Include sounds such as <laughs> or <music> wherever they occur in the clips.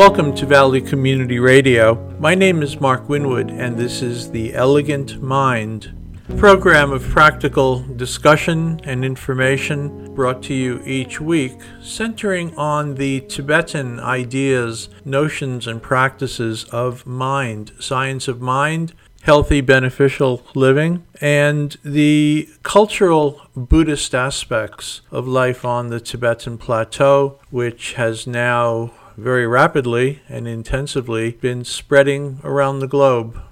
Welcome to Valley Community Radio. My name is Mark Winwood, and this is The Elegant Mind, program of practical discussion and information brought to you each week, centering on the Tibetan ideas, notions, and practices of mind, science of mind, healthy, beneficial living, and the cultural Buddhist aspects of life on the Tibetan plateau, which has now very rapidly and intensively been spreading around the globe.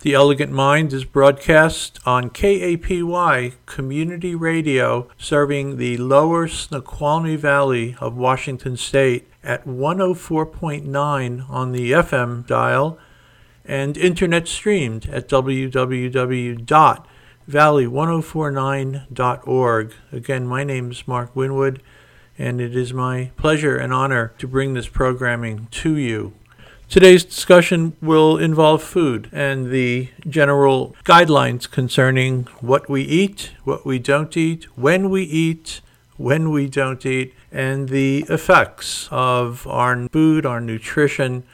The Elegant Mind is broadcast on KAPY Community Radio, serving the lower Snoqualmie Valley of Washington State at 104.9 on the FM dial and internet streamed at www.valley1049.org. Again, my name is Mark Winwood, and it is my pleasure and honor to bring this programming to you. Today's discussion will involve food and the general guidelines concerning what we eat, what we don't eat, when we eat, when we don't eat, and the effects of our food, our nutrition,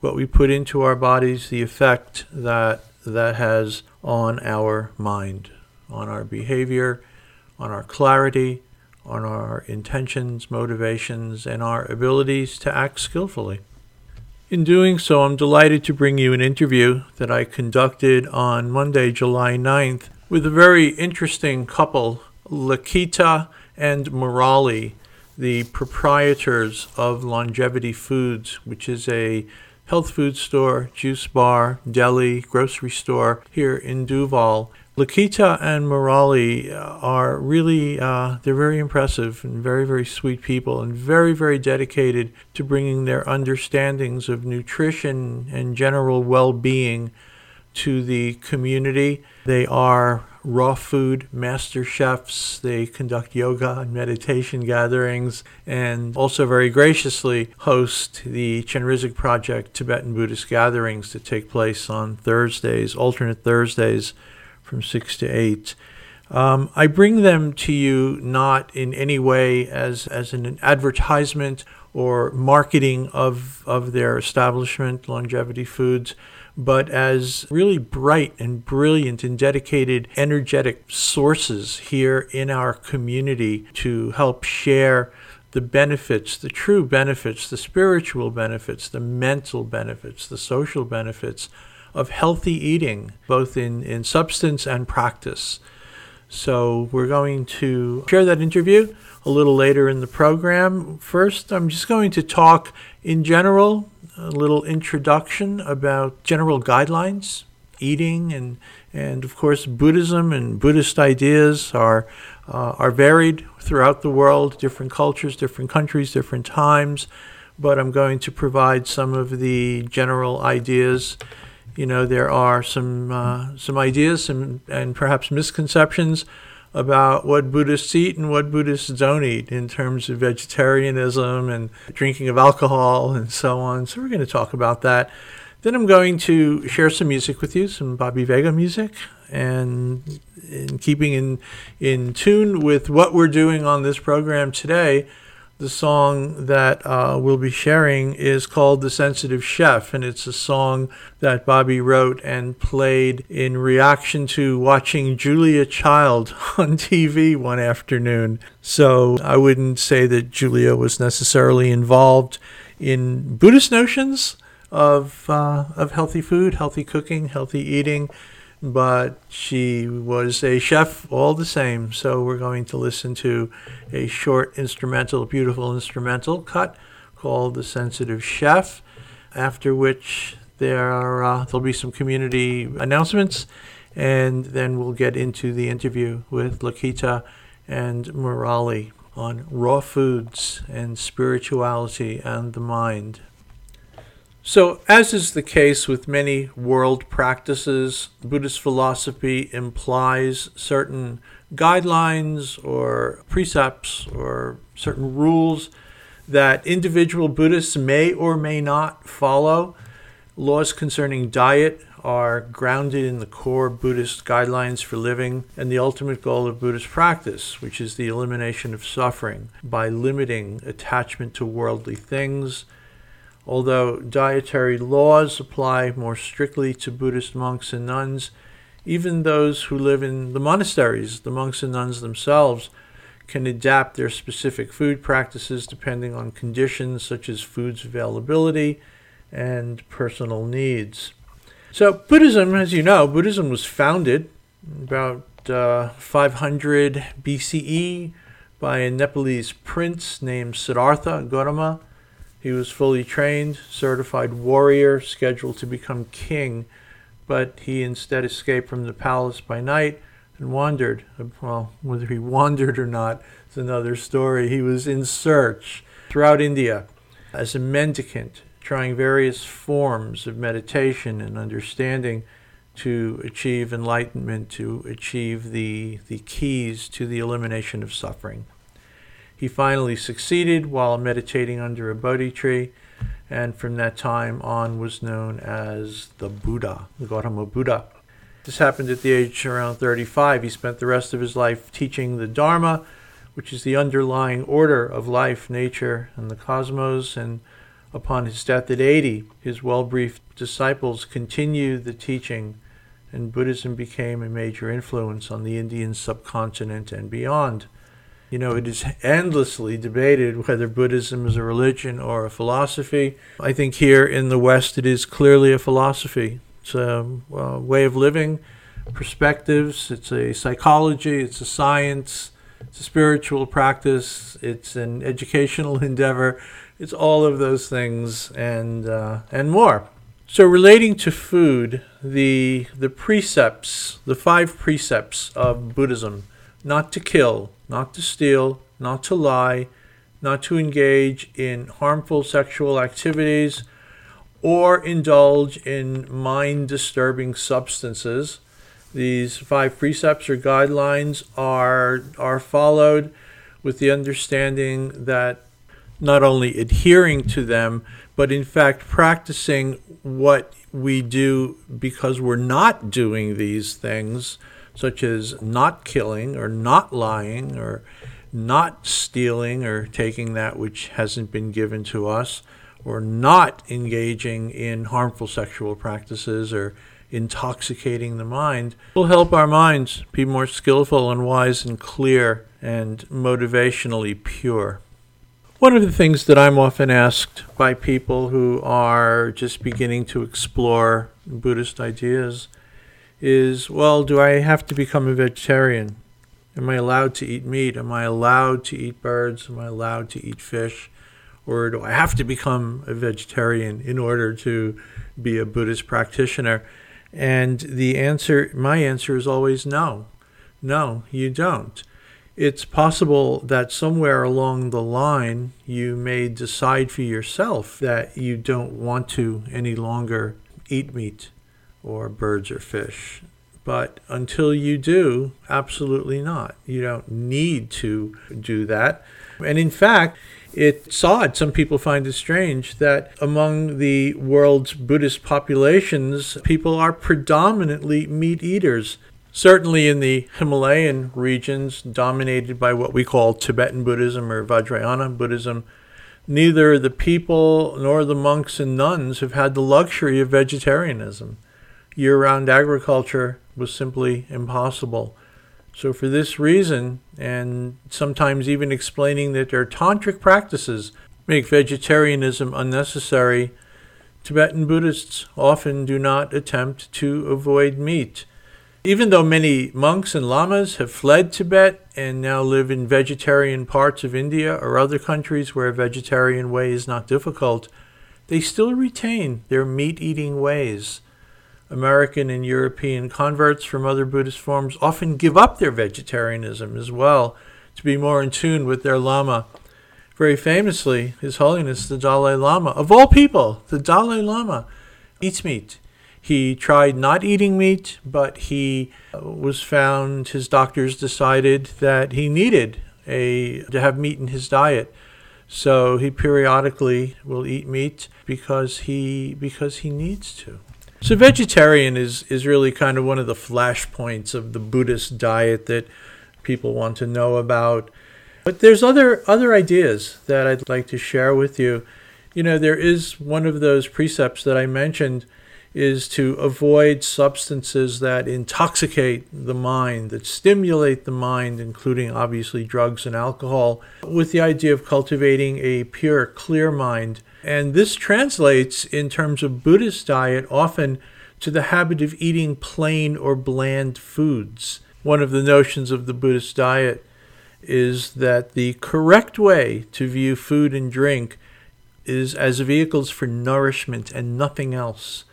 what we put into our bodies, the effect that that has on our mind, on our behavior, on our clarity, on our intentions, motivations, and our abilities to act skillfully. In doing so, I'm delighted to bring you an interview that I conducted on Monday, July 9th, with a very interesting couple, Lakita and Murali, the proprietors of Longevity Foods, which is a health food store, juice bar, deli, grocery store here in Duvall. Lakita and Murali are really, uh, they're very impressive and very, very sweet people and very, very dedicated to bringing their understandings of nutrition and general well being to the community. They are raw food master chefs. They conduct yoga and meditation gatherings and also very graciously host the Chenrezig Project Tibetan Buddhist gatherings that take place on Thursdays, alternate Thursdays from 6 to 8. Um, I bring them to you not in any way as, as an advertisement or marketing of, of their establishment, Longevity Foods, but as really bright and brilliant and dedicated, energetic sources here in our community to help share the benefits, the true benefits, the spiritual benefits, the mental benefits, the social benefits of healthy eating, both in, in substance and practice. So we're going to share that interview a little later in the program. First, I'm just going to talk in general, a little introduction about general guidelines, eating, and, and of course, Buddhism and Buddhist ideas are, uh, are varied throughout the world, different cultures, different countries, different times. But I'm going to provide some of the general ideas you know, there are some uh, some ideas and, and perhaps misconceptions about what Buddhists eat and what Buddhists don't eat in terms of vegetarianism and drinking of alcohol and so on. So we're going to talk about that. Then I'm going to share some music with you, some Bobby Vega music, and in keeping in in tune with what we're doing on this program today the song that uh, we'll be sharing is called The Sensitive Chef, and it's a song that Bobby wrote and played in reaction to watching Julia Child <laughs> on TV one afternoon. So I wouldn't say that Julia was necessarily involved in Buddhist notions of, uh, of healthy food, healthy cooking, healthy eating but she was a chef all the same. So we're going to listen to a short instrumental, beautiful instrumental cut called The Sensitive Chef, after which there are, uh, there'll be some community announcements, and then we'll get into the interview with Lakita and Murali on raw foods and spirituality and the mind. So, as is the case with many world practices, Buddhist philosophy implies certain guidelines or precepts or certain rules that individual Buddhists may or may not follow. Laws concerning diet are grounded in the core Buddhist guidelines for living and the ultimate goal of Buddhist practice, which is the elimination of suffering by limiting attachment to worldly things Although dietary laws apply more strictly to Buddhist monks and nuns, even those who live in the monasteries, the monks and nuns themselves, can adapt their specific food practices depending on conditions such as food's availability and personal needs. So, Buddhism, as you know, Buddhism was founded about uh, 500 BCE by a Nepalese prince named Siddhartha Gautama. He was fully trained, certified warrior, scheduled to become king, but he instead escaped from the palace by night and wandered. Well, whether he <laughs> wandered or not is another story. He was in search throughout India as a mendicant, trying various forms of meditation and understanding to achieve enlightenment, to achieve the, the keys to the elimination of suffering. He finally succeeded while meditating under a Bodhi tree, and from that time on was known as the Buddha, the Gautama Buddha. This happened at the age around 35. He spent the rest of his life teaching the Dharma, which is the underlying order of life, nature, and the cosmos, and upon his death at 80, his well briefed disciples continued the teaching and Buddhism became a major influence on the Indian subcontinent and beyond. You know, it is endlessly debated whether Buddhism is a religion or a philosophy. I think here in the West it is clearly a philosophy. It's a, a way of living, perspectives, it's a psychology, it's a science, it's a spiritual practice, it's an educational <laughs> endeavor, it's all of those things and, uh, and more. So, relating to food, the, the precepts, the five precepts of Buddhism not to kill, not to steal, not to lie, not to engage in harmful sexual activities, or indulge in mind disturbing substances. These five precepts or guidelines are, are followed with the understanding that not only adhering to them, but in fact practicing what we do because we're not doing these things, such as not killing or not lying or not stealing or taking that which hasn't been given to us, or not engaging in harmful sexual practices or intoxicating the mind, will help our minds be more skillful and wise and clear and motivationally pure. One of the things that I'm often asked by people who are just beginning to explore Buddhist ideas is, well, do I have to become a vegetarian? Am I allowed to eat meat? Am I allowed to eat birds? Am I allowed to eat fish? Or do I have to become a vegetarian in order to be a Buddhist practitioner? And the answer, my answer is always no. No, you don't it's possible that somewhere along the line you may decide for yourself that you don't want to any longer eat meat or birds or fish. But until you do, absolutely not. You don't need to do that. And in fact, it's odd, some people find it strange, that among the world's Buddhist populations, people are predominantly meat eaters. Certainly in the Himalayan regions, dominated by what we call Tibetan Buddhism or Vajrayana Buddhism, neither the people nor the monks and nuns have had the luxury of vegetarianism. Year round agriculture was simply impossible. So, for this reason, and sometimes even explaining that their tantric practices make vegetarianism unnecessary, Tibetan Buddhists often do not attempt to avoid meat. Even though many monks and lamas have fled Tibet and now live in vegetarian parts of India or other countries where a vegetarian way is not difficult, they still retain their meat eating ways. American and European converts from other Buddhist forms often give up their vegetarianism as well to be more in tune with their Lama. Very famously, His Holiness the Dalai Lama, of all people, the Dalai Lama, eats meat. He tried not eating meat, but he uh, was found, his doctors decided that he needed a, to have meat in his diet. So he periodically will eat meat because he, because he needs to. So vegetarian is, is really kind of one of the flashpoints of the Buddhist diet that people want to know about. But there's other other ideas that I'd like to share with you you know, there is one of those precepts that I mentioned is to avoid substances that intoxicate the mind, that stimulate the mind, including obviously drugs and alcohol, with the idea of cultivating a pure, clear mind. And this translates in terms of Buddhist diet often to the habit of eating plain or bland foods. One of the notions of the Buddhist diet is that the correct way to view food and drink is as vehicles for nourishment and nothing else.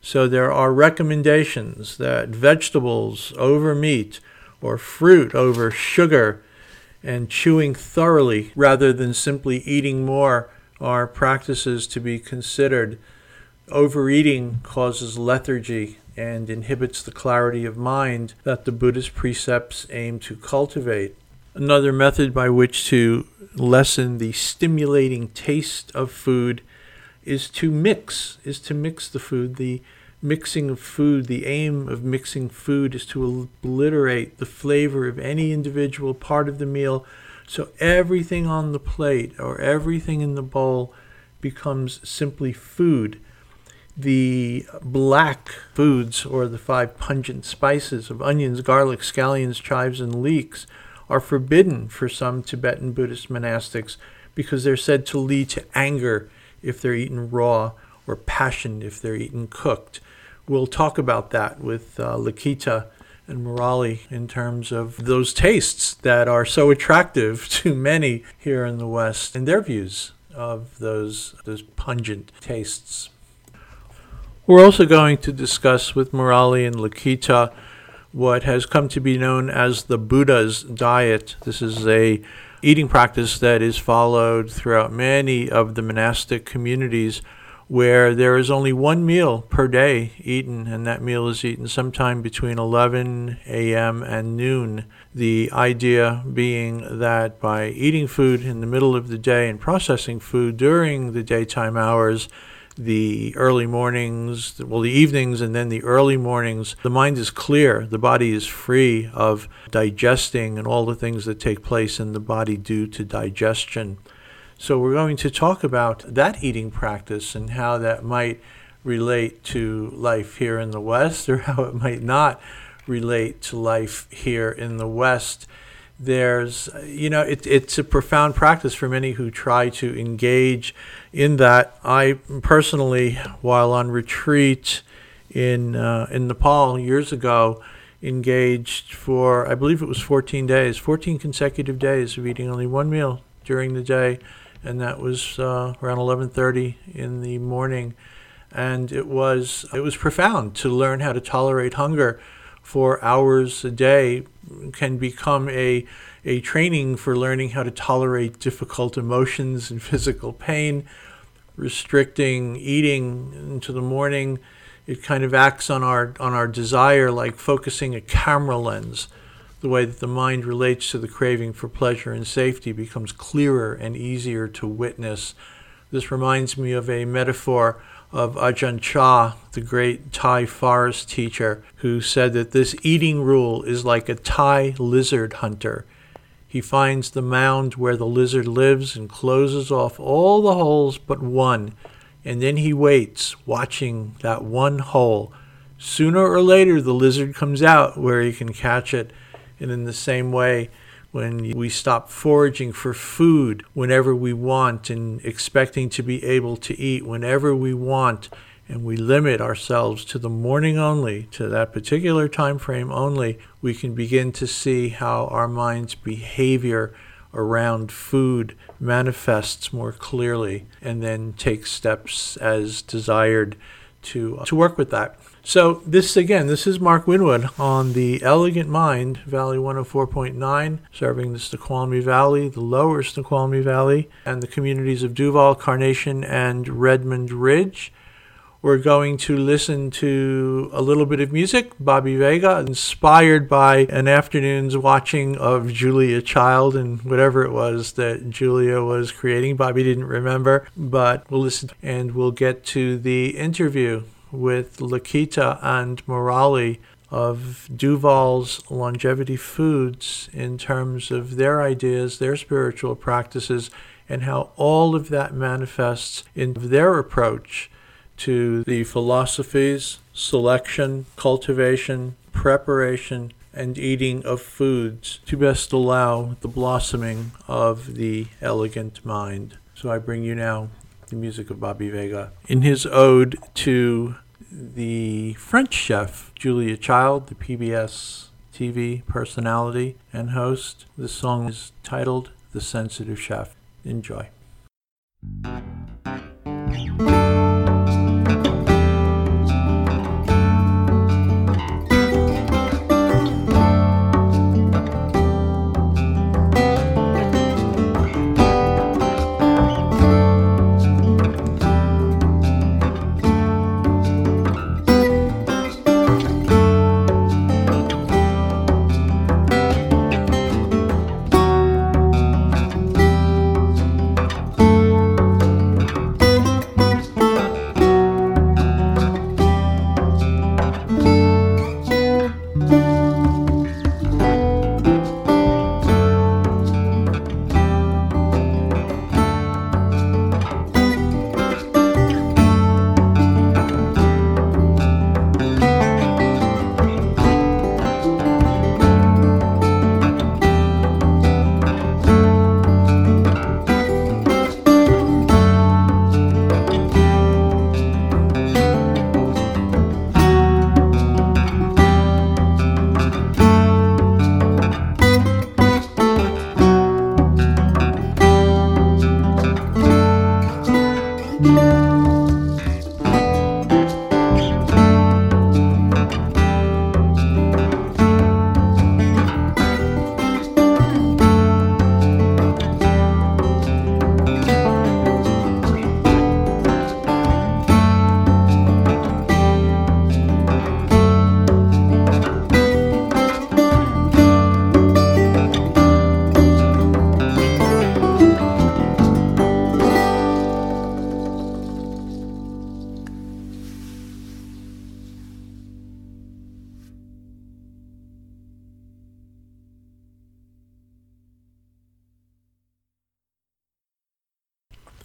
So there are recommendations that vegetables over meat or fruit over sugar and chewing thoroughly rather than simply eating more are practices to be considered. Overeating causes lethargy and inhibits the clarity of mind that the Buddhist precepts aim to cultivate. Another method by which to lessen the stimulating taste of food is to mix, is to mix the food. The mixing of food, the aim of mixing food is to obliterate the flavor of any individual part of the meal. So everything on the plate or everything in the bowl becomes simply food. The black foods or the five pungent spices of onions, garlic, scallions, chives, and leeks are forbidden for some Tibetan Buddhist monastics because they're said to lead to anger if they're eaten raw or passion if they're eaten cooked. We'll talk about that with uh, Lakita and Murali in terms of those tastes that are so attractive <laughs> to many here in the West and their views of those, those pungent tastes. We're also going to discuss with Murali and Lakita what has come to be known as the Buddha's diet. This is a eating practice that is followed throughout many of the monastic communities where there is only one meal per day eaten, and that meal is eaten sometime between 11 a.m. and noon. The idea being that by eating food in the middle of the day and processing food during the daytime hours, the early mornings, well, the evenings, and then the early mornings, the mind is clear. The body is free of digesting and all the things that take place in the body due to digestion. So, we're going to talk about that eating practice and how that might relate to life here in the West or <laughs> how it might not relate to life here in the West. There's you know it, it's a profound practice for many who try to engage in that. I personally while on retreat in uh, in nepal years ago engaged for i believe it was 14 days 14 consecutive days of eating only one meal during the day and that was uh, around 11:30 in the morning and it was it was profound to learn how to tolerate hunger for hours a day can become a a training for learning how to tolerate difficult emotions and physical pain, restricting eating into the morning. It kind of acts on our on our desire like focusing a camera lens. The way that the mind relates to the craving for pleasure and safety becomes clearer and easier to witness. This reminds me of a metaphor of Ajahn Chah, the great Thai forest teacher, who said that this eating rule is like a Thai lizard hunter. He finds the mound where the lizard lives and closes off all the holes but one, and then he waits, watching that one hole. Sooner or later, the lizard comes out where he can catch it. And in the same way, when we stop foraging for food whenever we want and expecting to be able to eat whenever we want and we limit ourselves to the morning only to that particular time frame only we can begin to see how our mind's behavior around food manifests more clearly and then take steps as desired to to work with that so this again, this is Mark Winwood on the Elegant Mind, Valley 104.9, serving the Snoqualmie Valley, the lower Snoqualmie Valley, and the communities of Duvall, Carnation, and Redmond Ridge. We're going to listen to a little bit of music, Bobby Vega, inspired by an afternoon's watching of Julia Child and whatever it was that Julia was creating. Bobby didn't remember, but we'll listen and we'll get to the interview with Lakita and Murali of Duvall's Longevity Foods in terms of their ideas, their spiritual practices, and how all of that manifests in their approach to the philosophies, selection, cultivation, preparation, and eating of foods to best allow the blossoming of the elegant mind. So I bring you now the music of Bobby Vega. In his ode to the French chef Julia Child, the PBS TV personality and host, the song is titled The Sensitive Chef. Enjoy.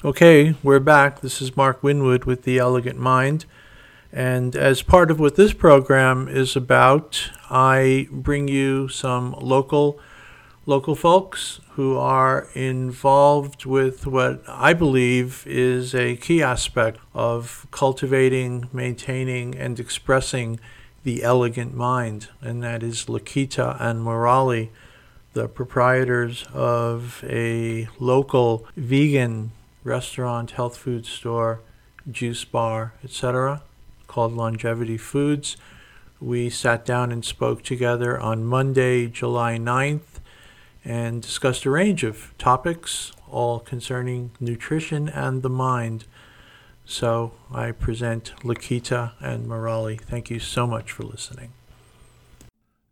Okay, we're back. This is Mark Winwood with The Elegant Mind. And as part of what this program is about, I bring you some local local folks who are involved with what I believe is a key aspect of cultivating, maintaining, and expressing the elegant mind, and that is Lakita and Murali, the proprietors of a local vegan restaurant, health food store, juice bar, etc., called Longevity Foods. We sat down and spoke together on Monday, July 9th, and discussed a range of topics, all concerning nutrition and the mind. So I present Lakita and Murali. Thank you so much for listening.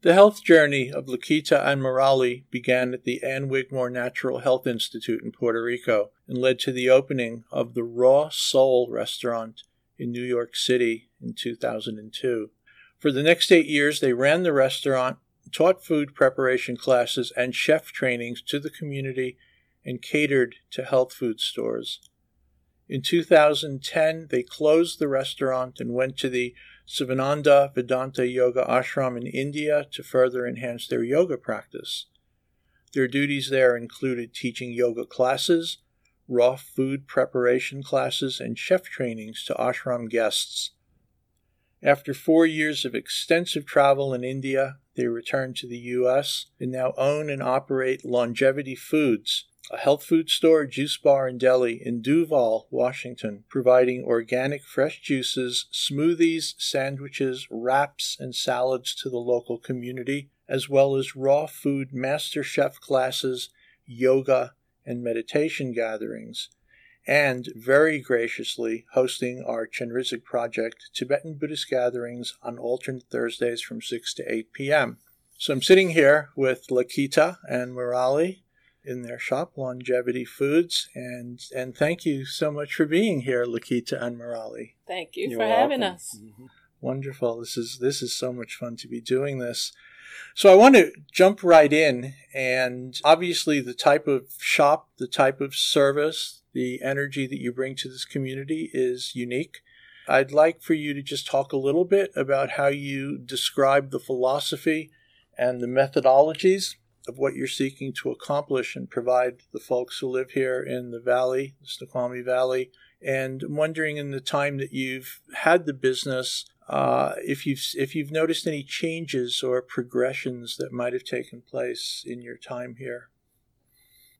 The health journey of Lakita and Murali began at the Ann Wigmore Natural Health Institute in Puerto Rico and led to the opening of the Raw Soul restaurant in New York City in 2002. For the next eight years, they ran the restaurant, taught food preparation classes and chef trainings to the community, and catered to health food stores. In 2010, they closed the restaurant and went to the Sivananda Vedanta Yoga Ashram in India to further enhance their yoga practice. Their duties there included teaching yoga classes, raw food preparation classes, and chef trainings to ashram guests. After four years of extensive travel in India, they returned to the U.S. and now own and operate Longevity Foods, a health food store, juice bar, and deli in Duvall, Washington, providing organic fresh juices, smoothies, sandwiches, wraps, and salads to the local community, as well as raw food master chef classes, yoga, and meditation gatherings, and very graciously hosting our Chenrezig Project Tibetan Buddhist gatherings on alternate Thursdays from 6 to 8 p.m. So I'm sitting here with Lakita and Murali in their shop, Longevity Foods. And and thank you so much for being here, Lakita and Murali. Thank you You're for welcome. having us. Mm-hmm. Wonderful. This is this is so much fun to be doing this. So I want to jump right in and obviously the type of shop, the type of service, the energy that you bring to this community is unique. I'd like for you to just talk a little bit about how you describe the philosophy and the methodologies of what you're seeking to accomplish and provide the folks who live here in the valley, the Snoqualmie Valley. And I'm wondering in the time that you've had the business, uh, if you've if you've noticed any changes or progressions that might have taken place in your time here.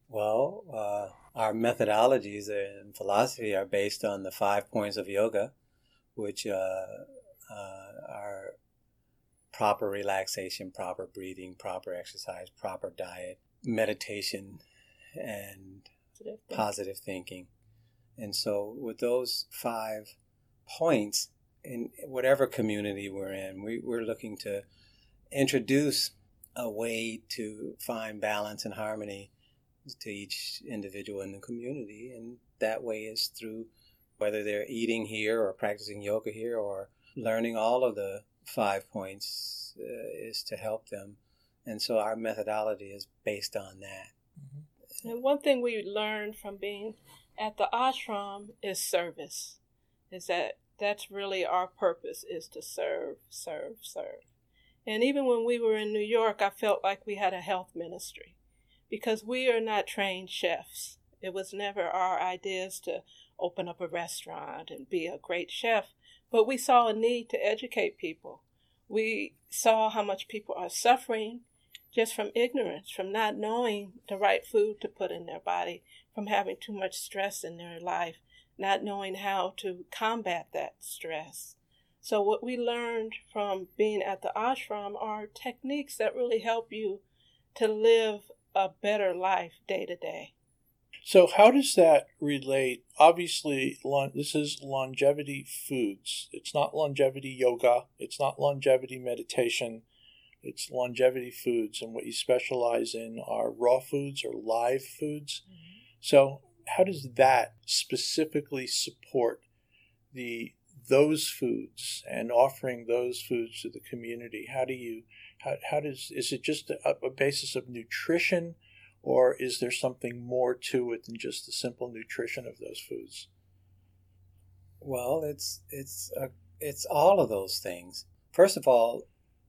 Well, uh, our methodologies and philosophy are based on the five points of yoga, which uh, uh are proper relaxation, proper breathing, proper exercise, proper diet, meditation, and positive thinking. And so, with those five points, in whatever community we're in, we, we're looking to introduce a way to find balance and harmony to each individual in the community. And that way is through whether they're eating here or practicing yoga here or learning all of the five points uh, is to help them. And so our methodology is based on that. Mm-hmm. And one thing we learned from being at the ashram is service. Is that that's really our purpose is to serve, serve, serve. And even when we were in New York, I felt like we had a health ministry because we are not trained chefs. It was never our ideas to open up a restaurant and be a great chef, but we saw a need to educate people. We saw how much people are suffering just from ignorance, from not knowing the right food to put in their body, from having too much stress in their life, not knowing how to combat that stress. So, what we learned from being at the ashram are techniques that really help you to live a better life day to day. So, how does that relate? Obviously, this is longevity foods. It's not longevity yoga, it's not longevity meditation, it's longevity foods. And what you specialize in are raw foods or live foods. Mm-hmm. So, how does that specifically support the those foods and offering those foods to the community? How do you how, how does is it just a, a basis of nutrition or is there something more to it than just the simple nutrition of those foods? Well, it's it's a, it's all of those things. First of all,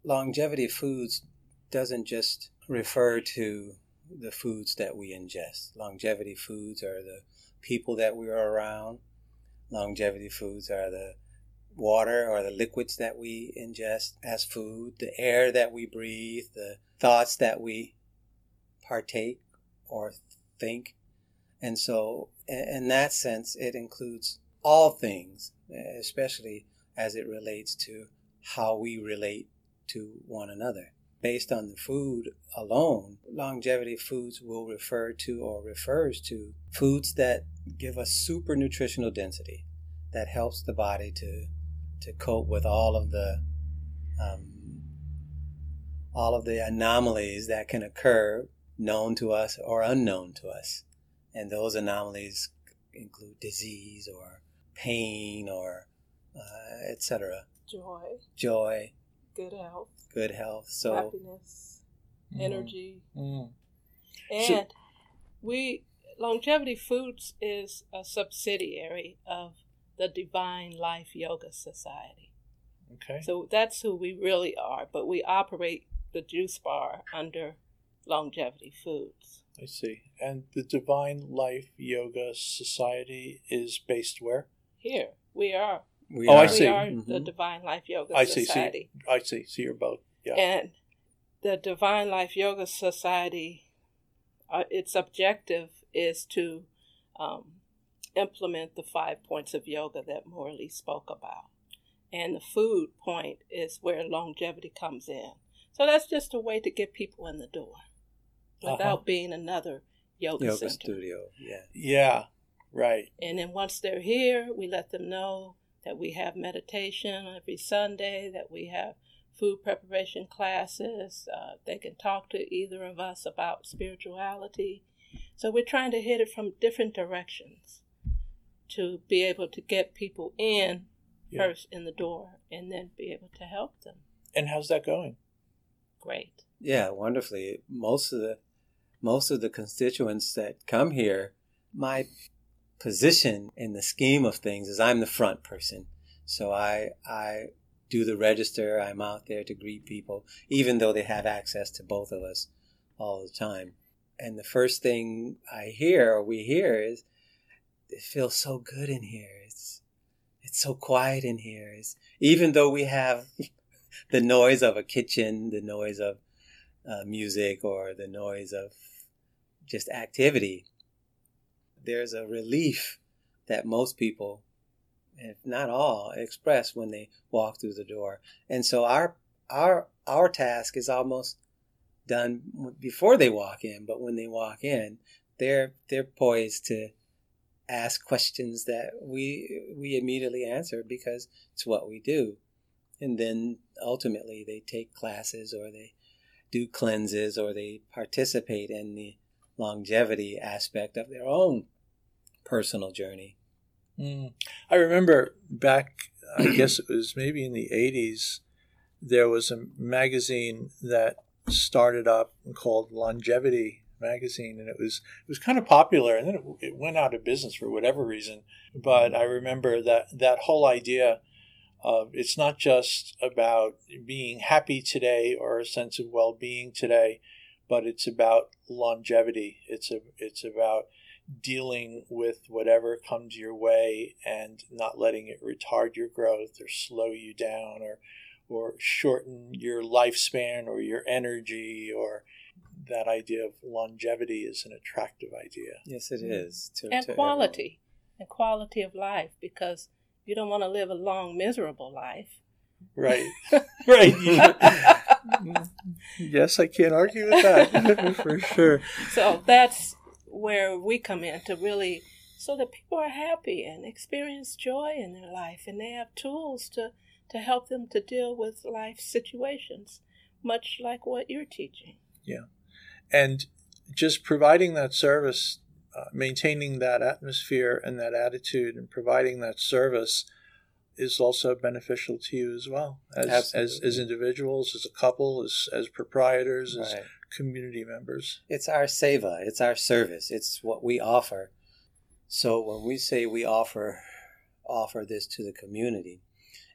longevity foods doesn't just refer to the foods that we ingest. Longevity foods are the people that we are around. Longevity foods are the water or the liquids that we ingest as food, the air that we breathe, the thoughts that we partake or think. And so, in that sense, it includes all things, especially as it relates to how we relate to one another based on the food alone, longevity foods will refer to or refers to foods that give us super nutritional density that helps the body to to cope with all of the um, all of the anomalies that can occur known to us or unknown to us. And those anomalies include disease or pain or uh, etc joy. Joy. Good health good health. So happiness, mm. energy, mm. and so, we longevity foods is a subsidiary of the Divine Life Yoga Society. Okay. So that's who we really are, but we operate the juice bar under longevity foods. I see. And the Divine Life Yoga Society is based where? Here. We are we oh, are, I see. We are mm-hmm. the Divine Life Yoga I Society. See. I see. See, you're both. Yeah. And the Divine Life Yoga Society, uh, its objective is to um, implement the five points of yoga that Morley spoke about. And the food point is where longevity comes in. So that's just a way to get people in the door without uh-huh. being another yoga, yoga studio. Yeah. Yeah. Right. And then once they're here, we let them know that we have meditation every Sunday, that we have food preparation classes. Uh, they can talk to either of us about spirituality. So we're trying to hit it from different directions to be able to get people in yeah. first in the door and then be able to help them. And how's that going? Great. Yeah, wonderfully. Most of the most of the constituents that come here, my position in the scheme of things is I'm the front person. So I I do the register. I'm out there to greet people, even though they have access to both of us all the time. And the first thing I hear or we hear is, "It feels so good in here. It's it's so quiet in here." It's, even though we have <laughs> the noise of a kitchen, the noise of uh, music, or the noise of just activity, there's a relief that most people if not all, express when they walk through the door. And so our our our task is almost done before they walk in, but when they walk in, they're they're poised to ask questions that we we immediately answer because it's what we do. And then ultimately they take classes or they do cleanses or they participate in the longevity aspect of their own personal journey. Mm. I remember back, I <clears throat> guess it was maybe in the 80s, there was a magazine that started up called Longevity magazine and it was it was kind of popular and then it, it, went out of business for whatever reason but i remember that that whole idea of it's not just about being happy today or a sense of well-being today but it's about longevity it's a it's about dealing with whatever comes your way and not letting it retard your growth or slow you down or or shorten your lifespan or your energy or that idea of longevity is an attractive idea. Yes, it mm-hmm. is. To, and to quality, everyone. and quality of life, because you don't want to live a long, miserable life. Right, <laughs> right. <laughs> Mm-hmm. yes, I can't argue with that <laughs> for sure. So that's where we come in to really so that people are happy and experience joy in their life and they have tools to to help them to deal with life situations much like what you're teaching. Yeah. And just providing that service uh, maintaining that atmosphere and that attitude and providing that service is also beneficial to you as well as as, as individuals as a couple as as proprietors right. Community members. It's our seva, it's our service, it's what we offer. So when we say we offer offer this to the community,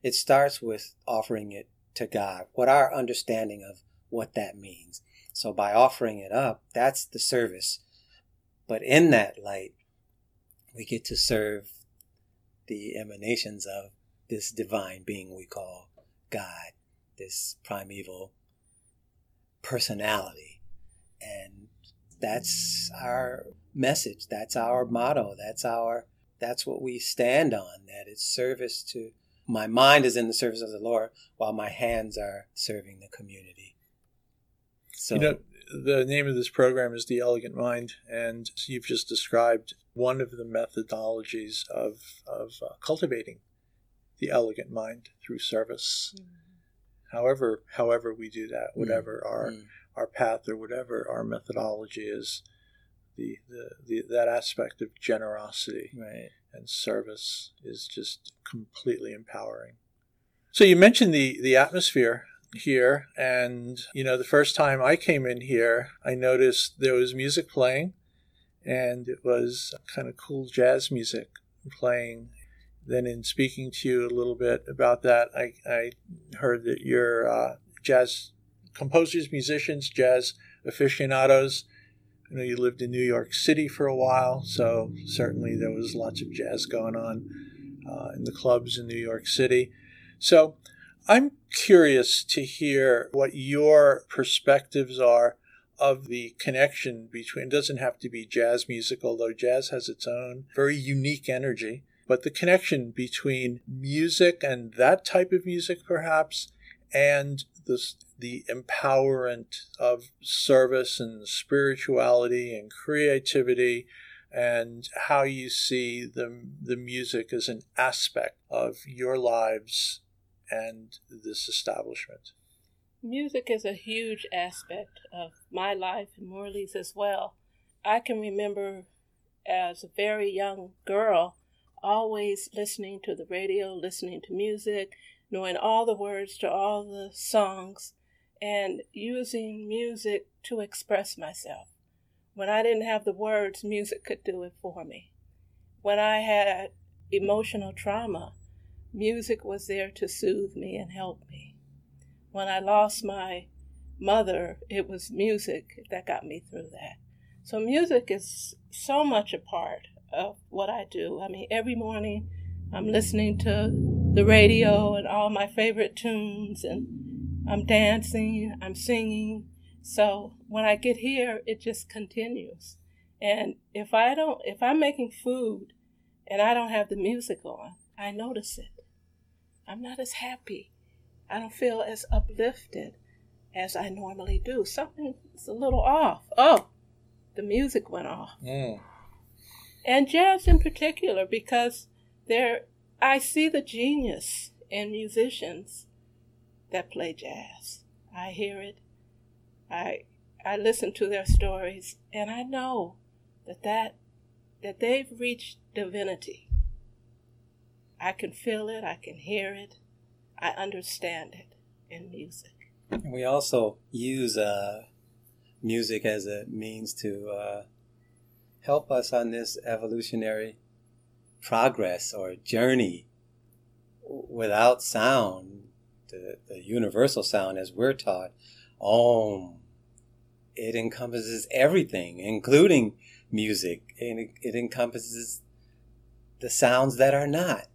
it starts with offering it to God. What our understanding of what that means. So by offering it up, that's the service. But in that light, we get to serve the emanations of this divine being we call God, this primeval personality. And that's our message. That's our motto. That's our that's what we stand on. That it's service to my mind is in the service of the Lord while my hands are serving the community. So you know, the name of this program is The Elegant Mind, and you've just described one of the methodologies of, of uh, cultivating the elegant mind through service. Mm-hmm however however we do that, whatever mm. our mm. our path or whatever our methodology is, the, the, the that aspect of generosity right. and service is just completely empowering. So you mentioned the the atmosphere here and you know the first time I came in here I noticed there was music playing and it was kind of cool jazz music playing then, in speaking to you a little bit about that, I, I heard that you're uh, jazz composers, musicians, jazz aficionados. I know you lived in New York City for a while, so certainly there was lots of jazz going on uh, in the clubs in New York City. So, I'm curious to hear what your perspectives are of the connection between, it doesn't have to be jazz music, although jazz has its own very unique energy but the connection between music and that type of music, perhaps, and the, the empowerment of service and spirituality and creativity and how you see the, the music as an aspect of your lives and this establishment. Music is a huge aspect of my life and Morley's as well. I can remember as a very young girl always listening to the radio, listening to music, knowing all the words to all the songs. and using music to express myself. When I didn't have the words, music could do it for me. When I had emotional trauma, music was there to soothe me and help me. When I lost my mother, it was music that got me through that. So, music is so much a part of what I do. I mean, every morning I'm listening to the radio and all my favorite tunes, and I'm dancing, I'm singing. So, when I get here, it just continues. And if I don't, if I'm making food and I don't have the music on, I notice it. I'm not as happy. I don't feel as uplifted as I normally do. Something's a little off. Oh, the music went off. Mm. And jazz in particular, because there I see the genius in musicians that play jazz. I hear it. I I listen to their stories and I know that that that they've reached divinity. I can feel it, I can hear it, I understand it in music. And we also use uh, music as a means to uh, help us on this evolutionary progress or journey. Without sound, the, the universal sound as we're taught, Om, it encompasses everything, including music. And it, it encompasses the sounds that are not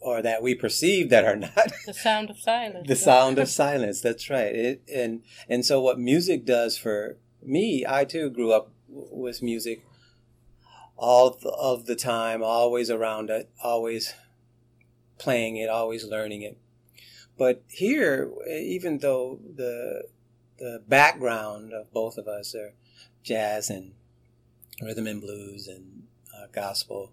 or that we perceive that are not the sound of silence the sound of silence that's right it, and and so what music does for me i too grew up with music all of the time always around it always playing it always learning it but here even though the the background of both of us are jazz and rhythm and blues and uh, gospel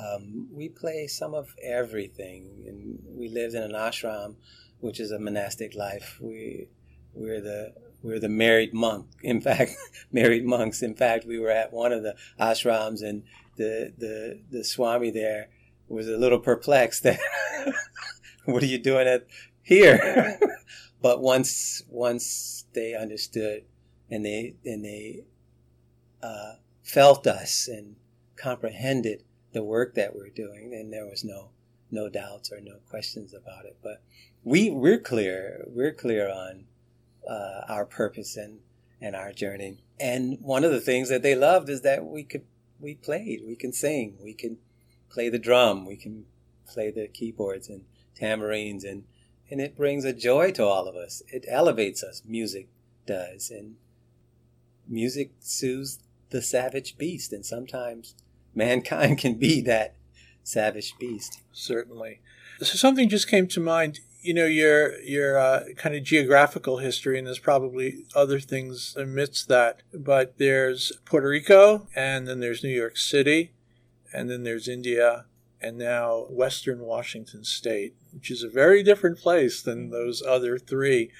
um, we play some of everything, and we lived in an ashram, which is a monastic life. We we're the we're the married monk. In fact, <laughs> married monks. In fact, we were at one of the ashrams, and the the the swami there was a little perplexed that <laughs> what are you doing at here? <laughs> but once once they understood and they and they uh, felt us and comprehended the work that we're doing, and there was no no doubts or no questions about it. But we we're clear we're clear on uh, our purpose and and our journey. And one of the things that they loved is that we could we played, we can sing, we can play the drum, we can play the keyboards and tambourines, and and it brings a joy to all of us. It elevates us. Music does, and music soothes the savage beast, and sometimes mankind <laughs> can be that savage beast. Certainly. So something just came to mind. You know, your your uh, kind of geographical history, and there's probably other things amidst that. But there's Puerto Rico, and then there's New York City, and then there's India, and now Western Washington State, which is a very different place than those other three.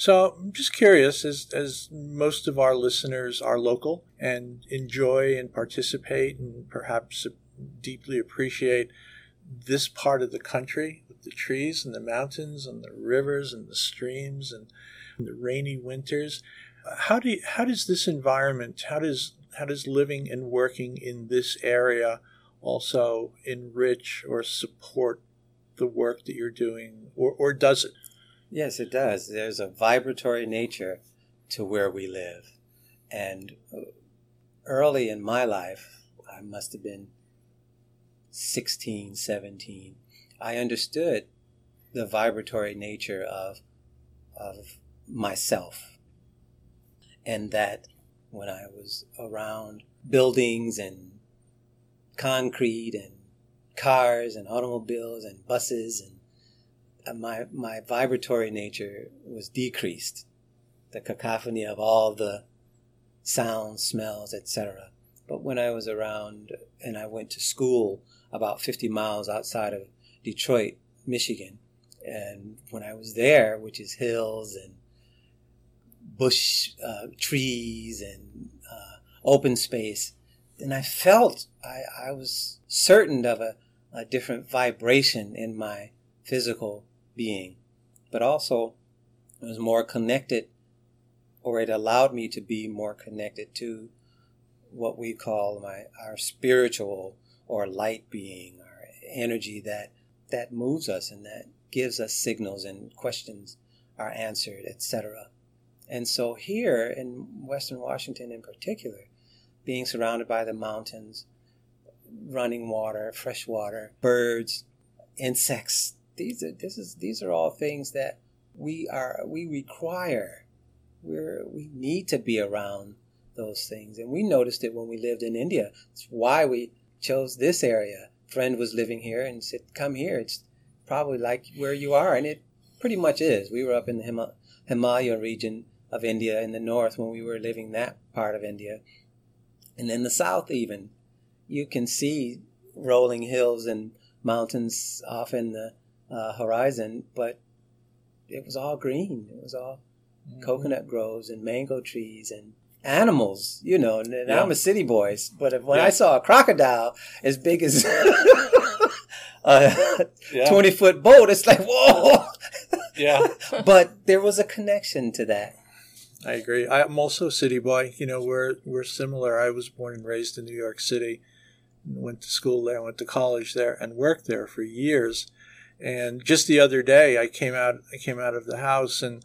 So I'm just curious, as, as most of our listeners are local and enjoy and participate and perhaps deeply appreciate this part of the country the trees and the mountains and the rivers and the streams and the rainy winters. How do you, how does this environment, how does how does living and working in this area also enrich or support the work that you're doing, or, or does it? Yes, it does. There's a vibratory nature to where we live. And early in my life, I must have been 16, 17, I understood the vibratory nature of, of myself. And that when I was around buildings and concrete and cars and automobiles and buses and uh, my my vibratory nature was decreased, the cacophony of all the sounds, smells, etc. But when I was around and I went to school about 50 miles outside of Detroit, Michigan, and when I was there, which is hills and bush uh, trees and uh, open space, then I felt I, I was certain of a, a different vibration in my physical being. But also, I was more connected, or it allowed me to be more connected to what we call my our spiritual or light being, our energy that that moves us and that gives us signals and questions are answered, etc. And so here in Western Washington in particular, being surrounded by the mountains, running water, fresh water, birds, insects, these are this is these are all things that we are we require. We're we need to be around those things. And we noticed it when we lived in India. It's why we chose this area. Friend was living here and said, "Come here. It's probably like where you are," and it pretty much is. We were up in the Him- Himalaya region of India in the north when we were living that part of India, and in the south even, you can see rolling hills and mountains off in the uh, horizon, but it was all green. It was all mm-hmm. coconut groves and mango trees and animals, you know. And, yeah. I'm a city boy, but when yeah. I saw a crocodile as big as <laughs> a yeah. 20 foot boat, it's like, whoa. yeah. <laughs> but there was a connection to that. I agree. I'm also a city boy. You know, we're we're similar. I was born and raised in New York City, went to school there, went to college there, and worked there for years. And just the other day, I came out. I came out of the house, and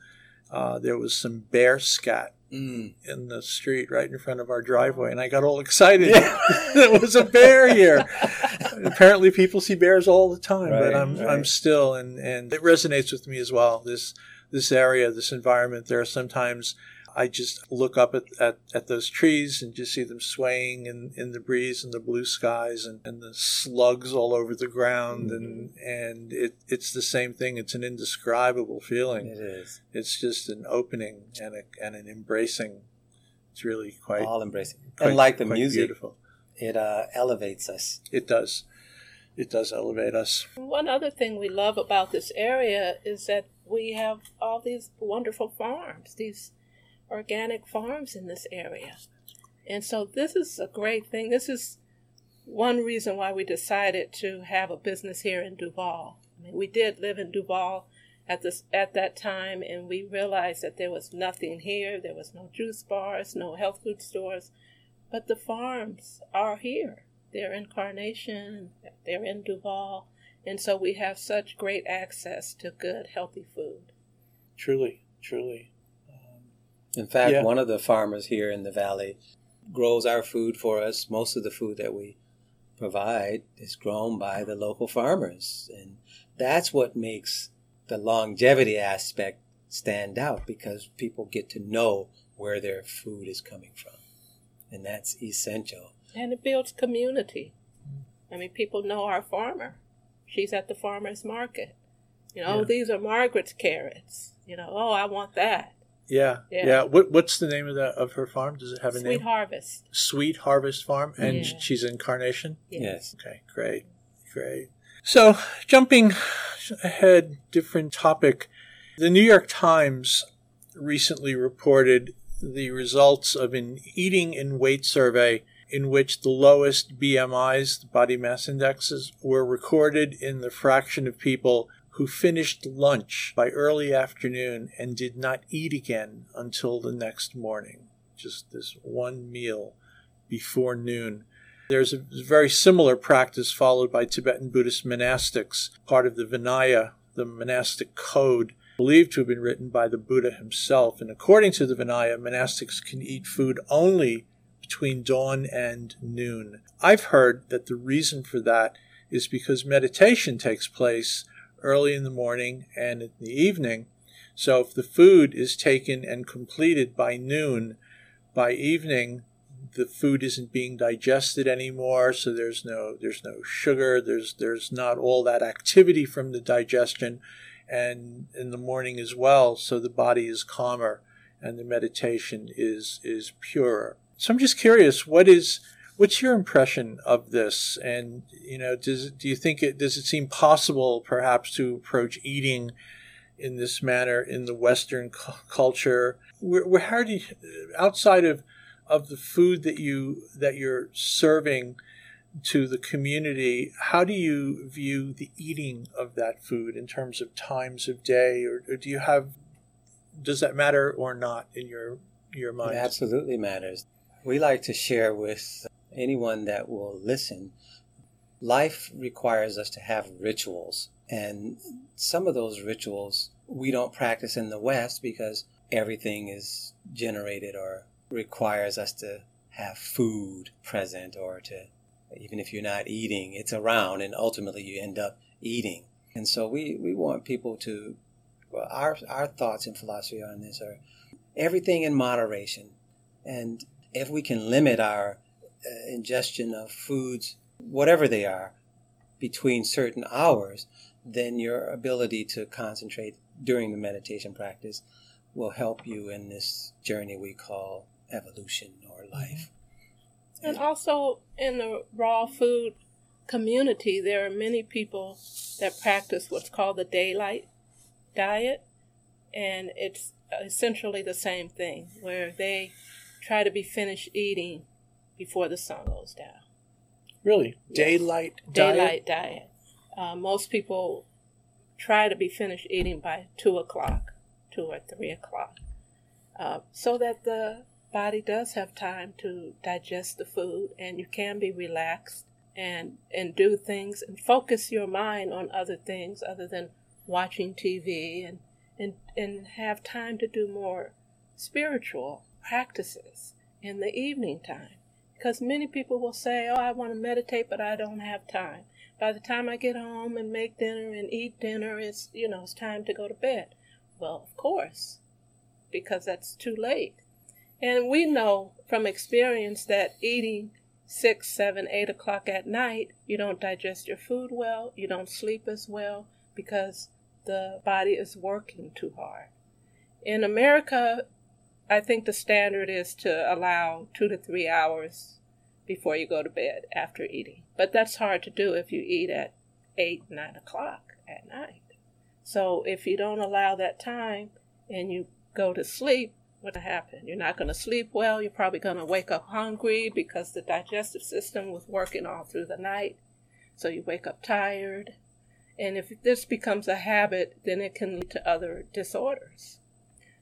uh, there was some bear scat mm. in the street right in front of our driveway, and I got all excited. Yeah. <laughs> there was a bear here. <laughs> Apparently, people see bears all the time, right, but I'm right. I'm still, and and it resonates with me as well. This this area, this environment. There are sometimes I just look up at, at, at, those trees and just see them swaying in, in the breeze and the blue skies and, and the slugs all over the ground mm-hmm. and and it, it's the same thing. It's an indescribable feeling. It is. It's just an opening and a, and an embracing. It's really quite all embracing. Quite, and like the music, beautiful. it uh, elevates us. It does. It does elevate us. One other thing we love about this area is that we have all these wonderful farms. These organic farms in this area. And so this is a great thing. This is one reason why we decided to have a business here in Duvall. I mean, we did live in Duvall at this at that time and we realized that there was nothing here. There was no juice bars, no health food stores, but the farms are here. They're in Carnation, they're in Duvall, and so we have such great access to good healthy food. Truly, truly. In fact, yeah. one of the farmers here in the valley grows our food for us. Most of the food that we provide is grown by the local farmers. And that's what makes the longevity aspect stand out because people get to know where their food is coming from. And that's essential. And it builds community. I mean, people know our farmer. She's at the farmer's market. You know, yeah. Oh, these are Margaret's carrots. You know, oh, I want that. Yeah, yeah. yeah. What What's the name of that of her farm? Does it have a Sweet name? Sweet Harvest. Sweet Harvest Farm, and yeah. she's in Carnation. Yes. Okay, great, great. So jumping ahead, different topic. The New York Times recently reported the results of an eating and weight survey in which the lowest BMIs, the body mass indexes, were recorded in the fraction of people who finished lunch by early afternoon and did not eat again until the next morning. Just this one meal before noon. There's a very similar practice followed by Tibetan Buddhist monastics, part of the Vinaya, the monastic code, believed to have been written by the Buddha himself. And according to the Vinaya, monastics can eat food only between dawn and noon. I've heard that the reason for that is because meditation takes place early in the morning and in the evening. So if the food is taken and completed by noon, by evening, the food isn't being digested anymore, so there's no there's no sugar, there's there's not all that activity from the digestion, and in the morning as well, so the body is calmer and the meditation is is purer. So I'm just curious, what is What's your impression of this? And you know, does do you think it does it seem possible, perhaps, to approach eating in this manner in the Western cu- culture? Where, where how do you, outside of of the food that you that you're serving to the community, how do you view the eating of that food in terms of times of day, or, or do you have does that matter or not in your your mind? It absolutely matters. We like to share with anyone that will listen. Life requires us to have rituals, and some of those rituals we don't practice in the West because everything is generated or requires us to have food present or to even if you're not eating, it's around and ultimately you end up eating. And so we, we want people to, well, our, our thoughts and philosophy on this are everything in moderation. And if we can limit our Uh, ingestion of foods, whatever they are, between certain hours, then your ability to concentrate during the meditation practice will help you in this journey we call evolution or mm-hmm. life. And also in the raw food community, there are many people that practice what's called the daylight diet, and it's essentially the same thing, where they try to be finished eating before the sun goes down. Really? Daylight diet? Daylight diet. Uh, most people try to be finished eating by 2 o'clock, 2 or 3 o'clock, uh, so that the body does have time to digest the food and you can be relaxed and and do things and focus your mind on other things other than watching TV and and and have time to do more spiritual practices in the evening time because many people will say oh I want to meditate but I don't have time. By the time I get home and make dinner and eat dinner it's you know it's time to go to bed. Well of course because that's too late. And we know from experience that eating six, seven, eight o'clock at night, you don't digest your food well, you don't sleep as well because the body is working too hard. In America, I think the standard is to allow two to three hours before you go to bed after eating. But that's hard to do if you eat at eight, nine o'clock at night. So if you don't allow that time and you go to sleep, what happen? You're not going to sleep well. You're probably going to wake up hungry because the digestive system was working all through the night. So you wake up tired. And if this becomes a habit, then it can lead to other disorders.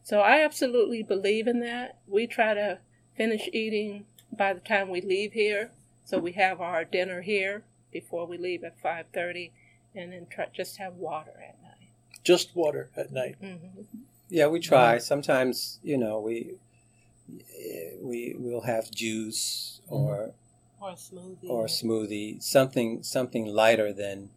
So I absolutely believe in that. We try to finish eating by the time we leave here. So we have our dinner here before we leave at 5:30 and then try, just have water at night. Just water at night. Mm-hmm. Yeah, we try. Sometimes, you know, we we will have juice or or a smoothie or a smoothie, something something lighter than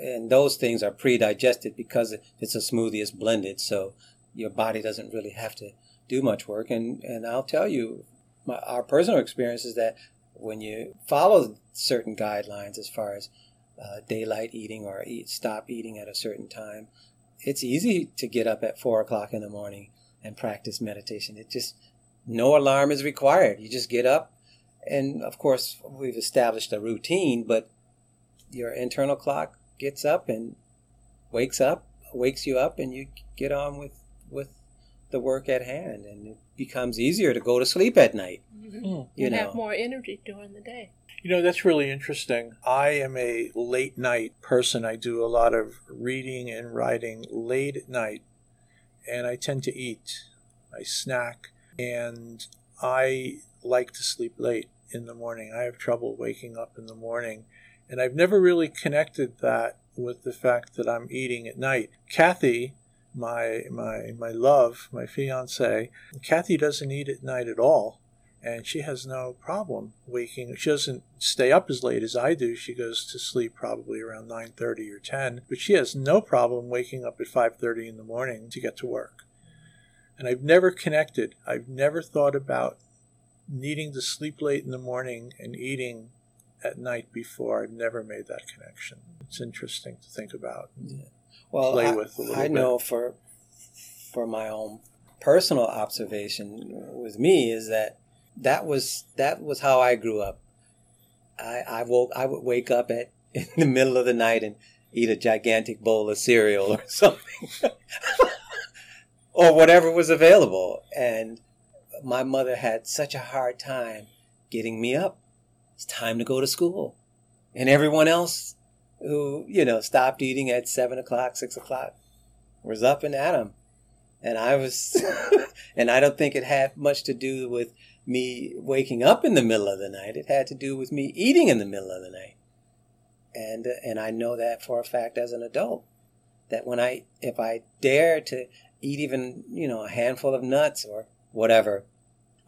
and those things are pre-digested because it's a smoothie it's blended so your body doesn't really have to do much work and and I'll tell you my, our personal experience is that when you follow certain guidelines as far as uh, daylight eating or eat stop eating at a certain time it's easy to get up at four o'clock in the morning and practice meditation. It just no alarm is required. You just get up, and of course we've established a routine, but your internal clock gets up and wakes up, wakes you up, and you get on with with the work at hand, and it becomes easier to go to sleep at night. Mm-hmm. You, you know. have more energy during the day. You know, that's really interesting. I am a late night person. I do a lot of reading and writing late at night, and I tend to eat. I snack, and I like to sleep late in the morning. I have trouble waking up in the morning, and I've never really connected that with the fact that I'm eating at night. Kathy, my my my love, my fiance, Kathy doesn't eat at night at all and she has no problem waking. She doesn't stay up as late as I do. She goes to sleep probably around 9:30 or 10, but she has no problem waking up at 5:30 in the morning to get to work. And I've never connected. I've never thought about needing to sleep late in the morning and eating at night before. I've never made that connection. It's interesting to think about. Yeah. Well, I, I know for for my own personal observation with me is that that was that was how I grew up. I, I woke I would wake up at <laughs> in the middle of the night and eat a gigantic bowl of cereal or <laughs> something. or whatever was available. And my mother had such a hard time getting me up. It's time to go to school. And everyone else who, you know, stopped eating at seven o'clock, six o'clock was up and at 'em. And I was, <laughs> and I don't think it had much to do with me waking up in the middle of the night. It had to do with me eating in the middle of the night. And, and I know that for a fact as an adult that when I, if I dare to eat even, you know, a handful of nuts or whatever,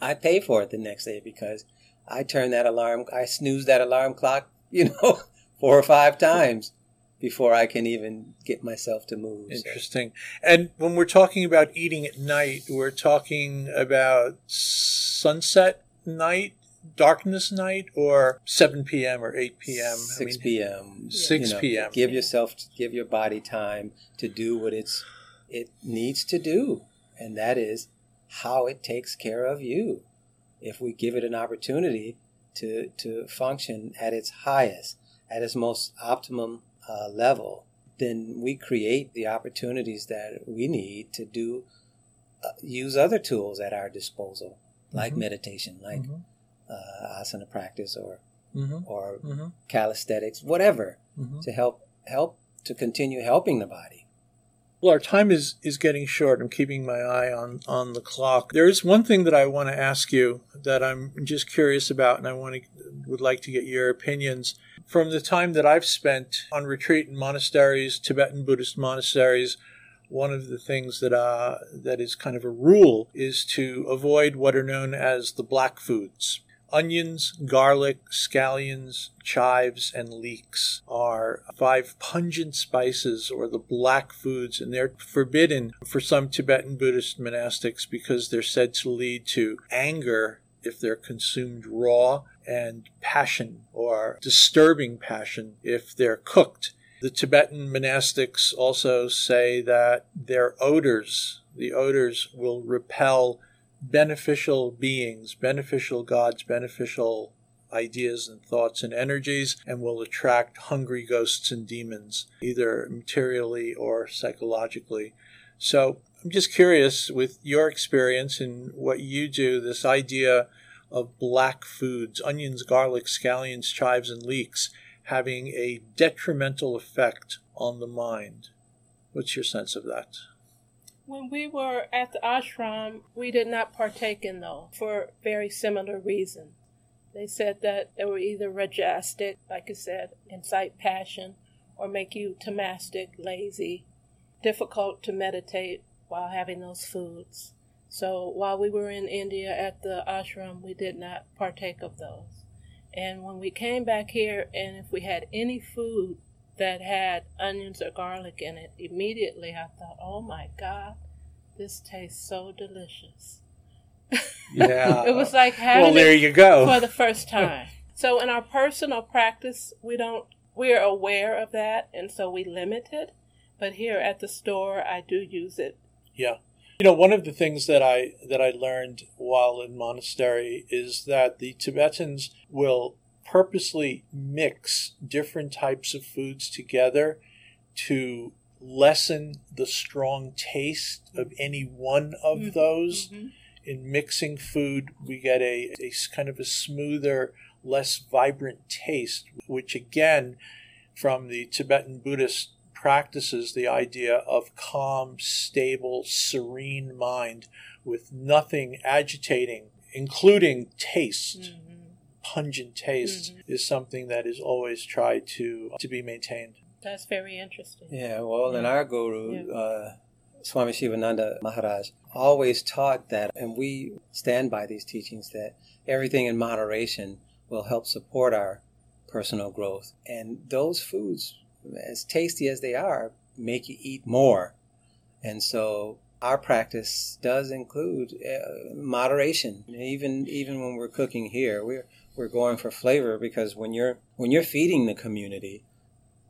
I pay for it the next day because I turn that alarm, I snooze that alarm clock, <laughs> you know, four or five times before I can even get myself to move. Interesting. So. And when we're talking about eating at night, we're talking about sunset night, darkness night, or 7 p.m. or 8 p.m. 6 I mean, p.m. 6 you know, p.m. Give yourself, give your body time to do what it's it needs to do, and that is how it takes care of you. If we give it an opportunity to to function at its highest, at its most optimum uh, level, then we create the opportunities that we need to do uh, use other tools at our disposal, like mm-hmm. meditation, like mm-hmm. uh, asana practice, or mm-hmm. or mm-hmm. calisthenics, whatever, mm-hmm. to help help to continue helping the body. Well, our time is, is getting short. I'm keeping my eye on, on the clock. There is one thing that I want to ask you that I'm just curious about, and I want to would like to get your opinions. From the time that I've spent on retreat in monasteries, Tibetan Buddhist monasteries, one of the things that uh, that is kind of a rule is to avoid what are known as the black foods. Onions, garlic, scallions, chives, and leeks are five pungent spices or the black foods, and they're forbidden for some Tibetan Buddhist monastics because they're said to lead to anger if they're consumed raw and passion or disturbing passion if they're cooked. The Tibetan monastics also say that their odors, the odors will repel beneficial beings, beneficial gods, beneficial ideas and thoughts and energies, and will attract hungry ghosts and demons, either materially or psychologically. So I'm just curious with your experience and what you do, this idea of black foods, onions, garlic, scallions, chives, and leeks, having a detrimental effect on the mind. What's your sense of that? When we were at the ashram, we did not partake in those for very similar reasons. They said that they were either rajasic, like I said, incite passion, or make you tamastic, lazy, difficult to meditate while having those foods. So while we were in India at the ashram, we did not partake of those. And when we came back here, and if we had any food that had onions or garlic in it, immediately I thought, oh my God, this tastes so delicious. <laughs> Yeah. it was like having well, there it you go. for the first time. so in our personal practice, we don't, we're aware of that, and so we limit it. But here at the store, I do use it. Yeah. You know, one of the things that I that I learned while in monastery is that the Tibetans will purposely mix different types of foods together to lessen the strong taste of any one of mm-hmm, those. Mm-hmm. In mixing food, we get a, a kind of a smoother, less vibrant taste, which again, from the Tibetan Buddhist practices, the idea of calm, stable, serene mind with nothing agitating, including taste. Mm-hmm pungent taste mm-hmm. is something that is always tried to to be maintained. That's very interesting. Yeah, well, yeah. in our guru, yeah. uh, Swami Shivananda Maharaj, always taught that, and we stand by these teachings that everything in moderation will help support our personal growth. And those foods, as tasty as they are, make you eat more. And so our practice does include uh, moderation. Even even when we're cooking here, we're we're going for flavor because when you're when you're feeding the community,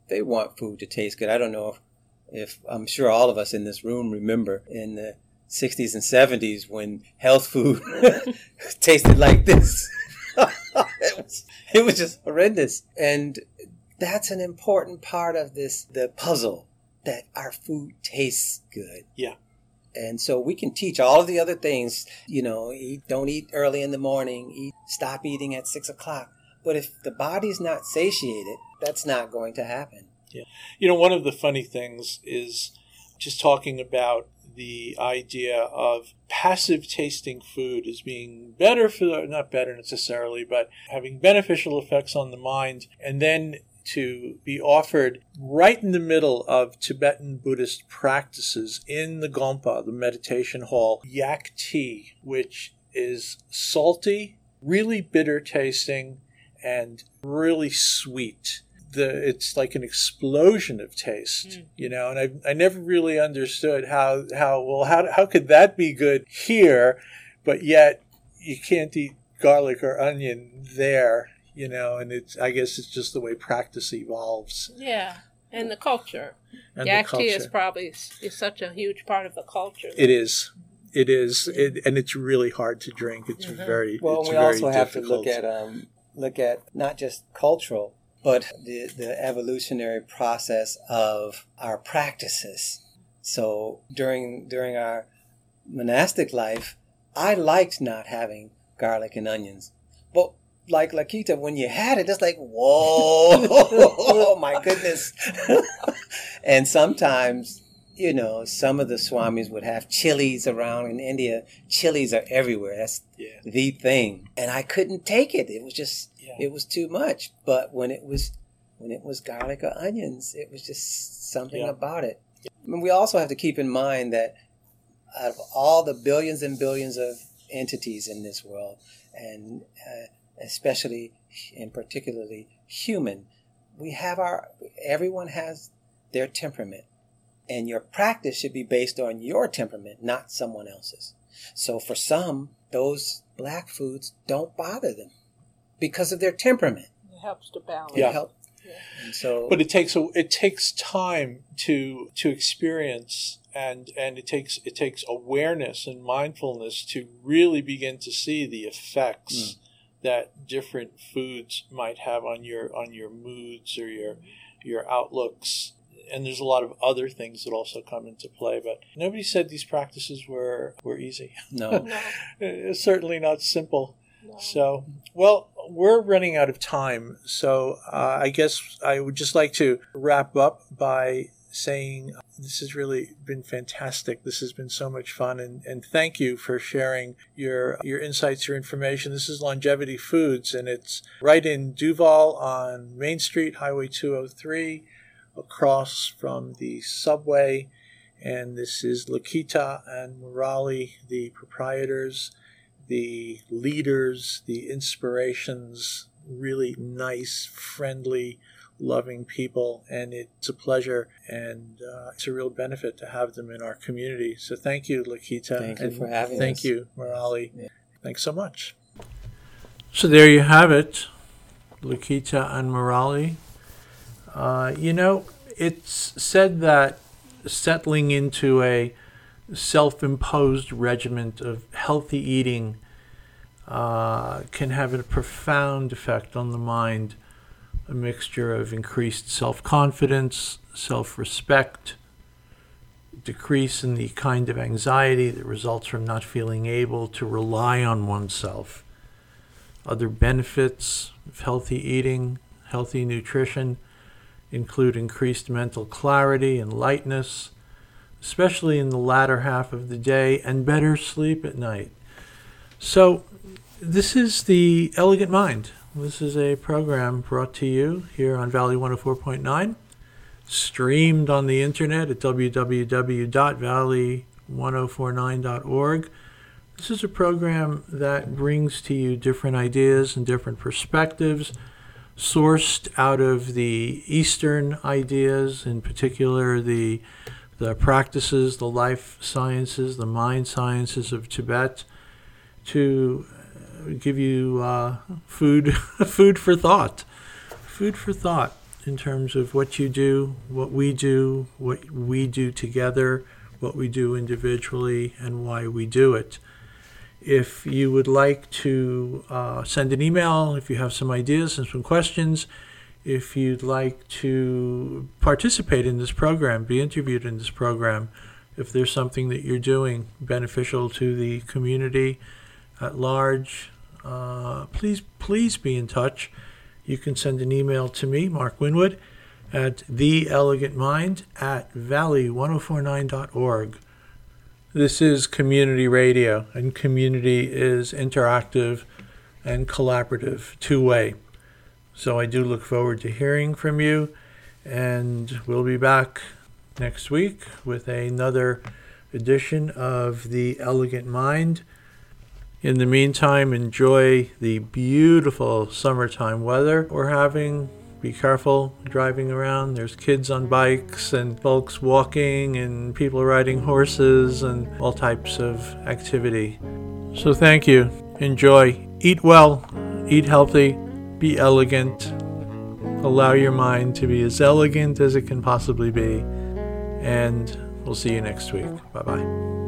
they want food to taste good. I don't know if if I'm sure all of us in this room remember in the 60s and 70s when health food <laughs> tasted like this. <laughs> it, was, it was just horrendous. And that's an important part of this the puzzle that our food tastes good. Yeah. And so we can teach all of the other things, you know, eat, don't eat early in the morning, eat, stop eating at six o'clock. But if the body's not satiated, that's not going to happen. Yeah. You know, one of the funny things is just talking about the idea of passive tasting food as being better for the, not better necessarily, but having beneficial effects on the mind, and then to be offered right in the middle of Tibetan Buddhist practices in the Gompa, the meditation hall, yak tea, which is salty, really bitter tasting, and really sweet the it's like an explosion of taste, mm. you know. And I I never really understood how how well how how could that be good here, but yet you can't eat garlic or onion there, you know. And it's I guess it's just the way practice evolves. Yeah, and the culture. And Yak tea is probably is such a huge part of the culture. It is. It is, it, and it's really hard to drink. It's mm-hmm. very well. It's we very also have difficult. to look at um, look at not just cultural but the, the evolutionary process of our practices. So during during our monastic life, I liked not having garlic and onions. But like Lakita, when you had it, it's like, whoa, oh <laughs> my goodness. <laughs> and sometimes, you know, some of the swamis would have chilies around in India. Chilies are everywhere. That's yeah. the thing. And I couldn't take it. It was just yeah. it was too much. But when it was when it was garlic or onions, it was just something yeah. about it. And we also have to keep in mind that out of all the billions and billions of entities in this world, and uh, especially and particularly human, we have our everyone has their temperament, and your practice should be based on your temperament, not someone else's. So for some, those black foods don't bother them because of their temperament. It helps to balance. Yeah. It help, and so, but it takes a, it takes time to to experience and and it takes it takes awareness and mindfulness to really begin to see the effects mm. That different foods might have on your on your moods or your your outlooks. And there's a lot of other things that also come into play but nobody said these practices were were easy. No, <laughs> no. it's certainly not simple. No. so well we're running out of time, so uh, I guess I would just like to wrap up by saying this has really been fantastic. This has been so much fun, and, and thank you for sharing your your insights, your information. This is Longevity Foods, and it's right in Duvall on Main Street, Highway 203, across from the subway. And this is Lakita and Murali, the proprietors the leaders, the inspirations, really nice, friendly, loving people, and it's a pleasure and uh, it's a real benefit to have them in our community. So thank you, Lakita. Thank you for having thank us. Thank you, Murali. Yeah. Thanks so much. So there you have it, Lakita and Murali. Uh, you know, it's said that settling into a self imposed regimen of healthy eating uh, can have a profound effect on the mind. A mixture of increased self confidence, self respect, decrease in the kind of anxiety that results from not feeling able to rely on oneself. Other benefits of healthy eating, healthy nutrition include increased mental clarity and lightness, especially in the latter half of the day, and better sleep at night. So, this is the Elegant Mind. This is a program brought to you here on Valley 104.9, streamed on the internet at www.valley1049.org. This is a program that brings to you different ideas and different perspectives, sourced out of the Eastern ideas, in particular the the practices, the life sciences, the mind sciences of Tibet, to give you uh, food <laughs> food for thought, food for thought in terms of what you do, what we do, what we do together, what we do individually, and why we do it. If you would like to uh, send an email, if you have some ideas and some questions, if you'd like to participate in this program, be interviewed in this program, if there's something that you're doing beneficial to the community at large, uh, please please be in touch. You can send an email to me, Mark Winwood, at theelegantmind at valley1049.org. This is community radio, and community is interactive and collaborative, two way. So I do look forward to hearing from you, and we'll be back next week with another edition of The Elegant Mind. In the meantime, enjoy the beautiful summertime weather we're having. Be careful driving around. There's kids on bikes and folks walking and people riding horses and all types of activity. So thank you. Enjoy. Eat well. Eat healthy. Be elegant. Allow your mind to be as elegant as it can possibly be. And we'll see you next week. Bye bye.